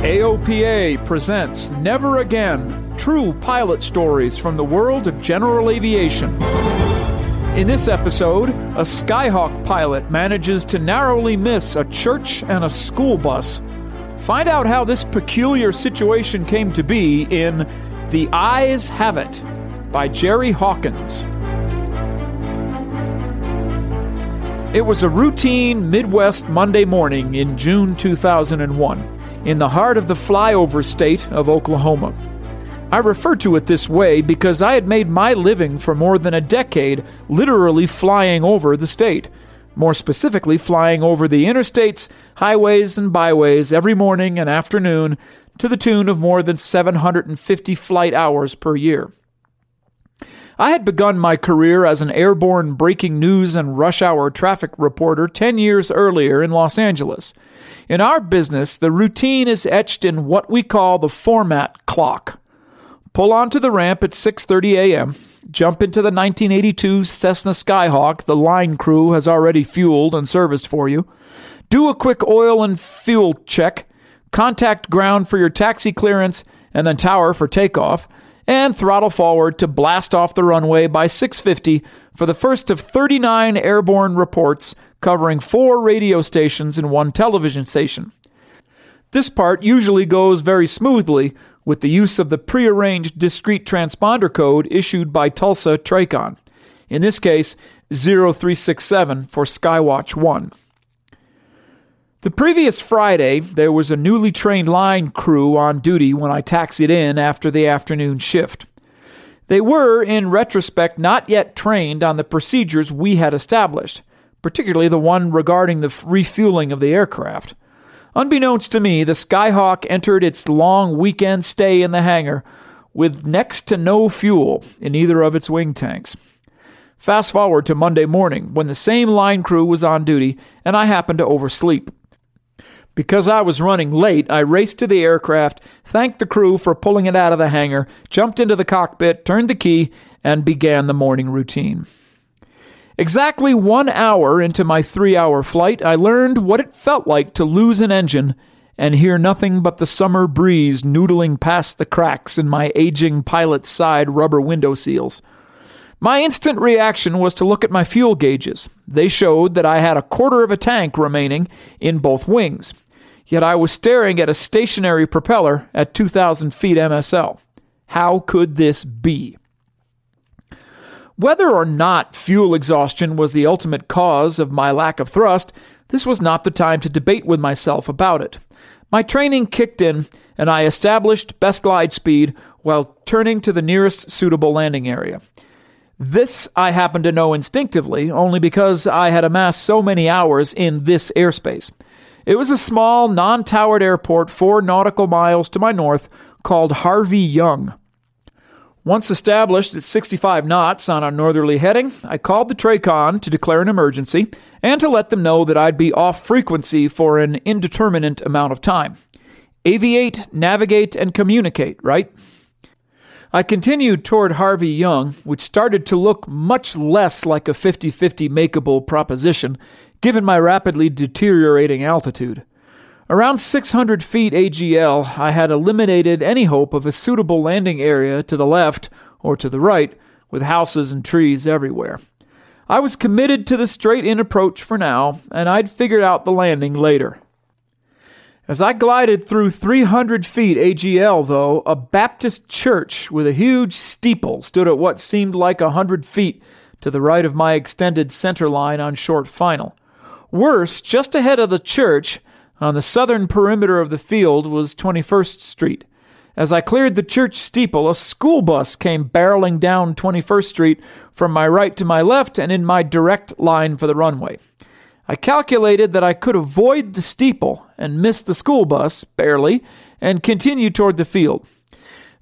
AOPA presents Never Again True Pilot Stories from the World of General Aviation. In this episode, a Skyhawk pilot manages to narrowly miss a church and a school bus. Find out how this peculiar situation came to be in The Eyes Have It by Jerry Hawkins. It was a routine Midwest Monday morning in June 2001 in the heart of the flyover state of Oklahoma. I refer to it this way because I had made my living for more than a decade literally flying over the state. More specifically, flying over the interstates, highways, and byways every morning and afternoon to the tune of more than 750 flight hours per year. I had begun my career as an airborne breaking news and rush hour traffic reporter 10 years earlier in Los Angeles. In our business, the routine is etched in what we call the format clock. Pull onto the ramp at 6:30 a.m., jump into the 1982 Cessna Skyhawk the line crew has already fueled and serviced for you. Do a quick oil and fuel check, contact ground for your taxi clearance and then tower for takeoff and throttle forward to blast off the runway by 650 for the first of 39 airborne reports covering four radio stations and one television station. This part usually goes very smoothly with the use of the prearranged discrete transponder code issued by Tulsa Tracon. In this case, 0367 for Skywatch 1. The previous Friday, there was a newly trained line crew on duty when I taxied in after the afternoon shift. They were, in retrospect, not yet trained on the procedures we had established, particularly the one regarding the refueling of the aircraft. Unbeknownst to me, the Skyhawk entered its long weekend stay in the hangar with next to no fuel in either of its wing tanks. Fast forward to Monday morning when the same line crew was on duty and I happened to oversleep. Because I was running late, I raced to the aircraft, thanked the crew for pulling it out of the hangar, jumped into the cockpit, turned the key, and began the morning routine. Exactly one hour into my three hour flight, I learned what it felt like to lose an engine and hear nothing but the summer breeze noodling past the cracks in my aging pilot's side rubber window seals. My instant reaction was to look at my fuel gauges. They showed that I had a quarter of a tank remaining in both wings. Yet I was staring at a stationary propeller at 2,000 feet MSL. How could this be? Whether or not fuel exhaustion was the ultimate cause of my lack of thrust, this was not the time to debate with myself about it. My training kicked in, and I established best glide speed while turning to the nearest suitable landing area. This I happen to know instinctively only because I had amassed so many hours in this airspace. It was a small, non towered airport four nautical miles to my north called Harvey Young. Once established at 65 knots on a northerly heading, I called the Tracon to declare an emergency and to let them know that I'd be off frequency for an indeterminate amount of time. Aviate, navigate, and communicate, right? I continued toward Harvey Young, which started to look much less like a 50 50 makeable proposition, given my rapidly deteriorating altitude. Around 600 feet AGL, I had eliminated any hope of a suitable landing area to the left or to the right, with houses and trees everywhere. I was committed to the straight in approach for now, and I'd figured out the landing later. As I glided through 300 feet AGL, though, a Baptist church with a huge steeple stood at what seemed like a hundred feet to the right of my extended center line on short final. Worse, just ahead of the church, on the southern perimeter of the field was 21st Street. As I cleared the church steeple, a school bus came barreling down 21st Street from my right to my left and in my direct line for the runway. I calculated that I could avoid the steeple and miss the school bus, barely, and continue toward the field.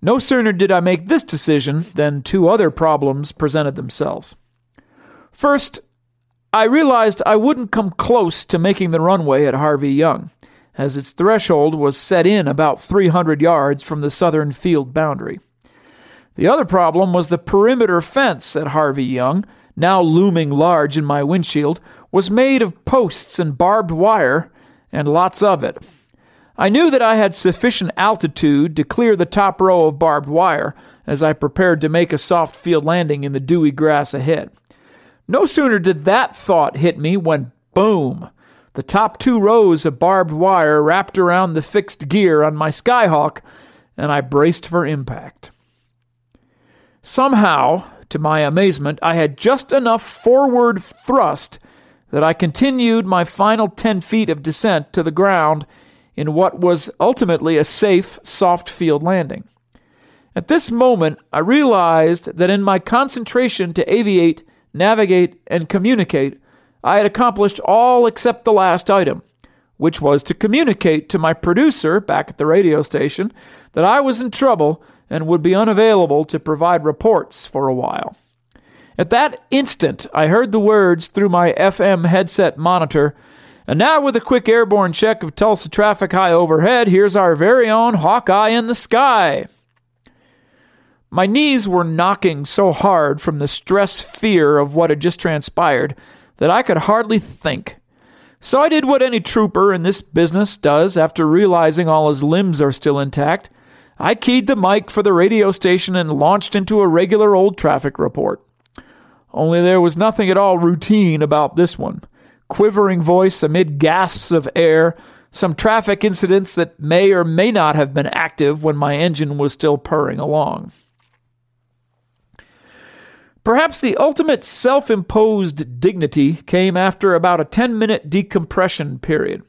No sooner did I make this decision than two other problems presented themselves. First, I realized I wouldn't come close to making the runway at Harvey Young, as its threshold was set in about 300 yards from the southern field boundary. The other problem was the perimeter fence at Harvey Young, now looming large in my windshield, was made of posts and barbed wire, and lots of it. I knew that I had sufficient altitude to clear the top row of barbed wire as I prepared to make a soft field landing in the dewy grass ahead. No sooner did that thought hit me when, boom, the top two rows of barbed wire wrapped around the fixed gear on my Skyhawk, and I braced for impact. Somehow, to my amazement, I had just enough forward thrust that I continued my final 10 feet of descent to the ground in what was ultimately a safe, soft field landing. At this moment, I realized that in my concentration to aviate navigate, and communicate, I had accomplished all except the last item, which was to communicate to my producer back at the radio station that I was in trouble and would be unavailable to provide reports for a while. At that instant, I heard the words through my FM headset monitor. And now, with a quick airborne check of Tulsa traffic high overhead, here's our very own Hawkeye in the sky. My knees were knocking so hard from the stress fear of what had just transpired that I could hardly think. So I did what any trooper in this business does after realizing all his limbs are still intact. I keyed the mic for the radio station and launched into a regular old traffic report. Only there was nothing at all routine about this one. Quivering voice amid gasps of air, some traffic incidents that may or may not have been active when my engine was still purring along. Perhaps the ultimate self imposed dignity came after about a 10 minute decompression period.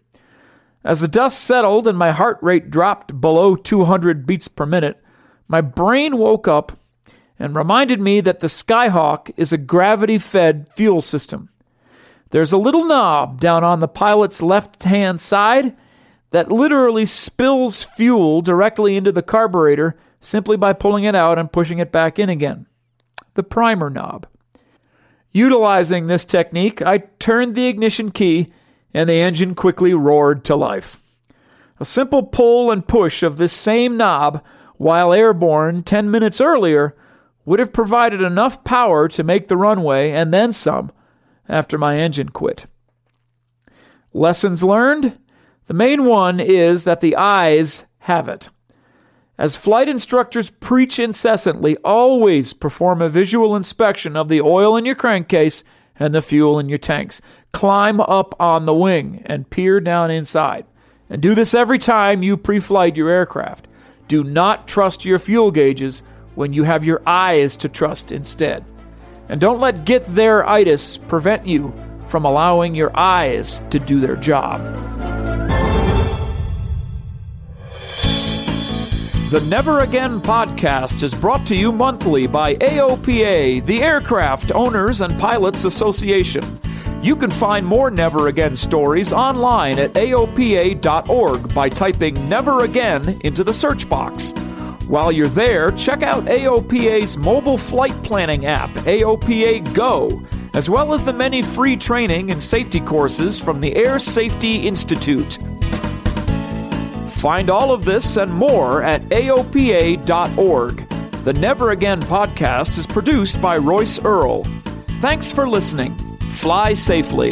As the dust settled and my heart rate dropped below 200 beats per minute, my brain woke up and reminded me that the Skyhawk is a gravity fed fuel system. There's a little knob down on the pilot's left hand side that literally spills fuel directly into the carburetor simply by pulling it out and pushing it back in again the primer knob. Utilizing this technique, I turned the ignition key and the engine quickly roared to life. A simple pull and push of this same knob while airborne 10 minutes earlier would have provided enough power to make the runway and then some after my engine quit. Lessons learned? The main one is that the eyes have it. As flight instructors preach incessantly, always perform a visual inspection of the oil in your crankcase and the fuel in your tanks. Climb up on the wing and peer down inside. And do this every time you pre flight your aircraft. Do not trust your fuel gauges when you have your eyes to trust instead. And don't let get there itis prevent you from allowing your eyes to do their job. The Never Again podcast is brought to you monthly by AOPA, the Aircraft Owners and Pilots Association. You can find more Never Again stories online at AOPA.org by typing Never Again into the search box. While you're there, check out AOPA's mobile flight planning app, AOPA Go, as well as the many free training and safety courses from the Air Safety Institute. Find all of this and more at AOPA.org. The Never Again podcast is produced by Royce Earl. Thanks for listening. Fly safely.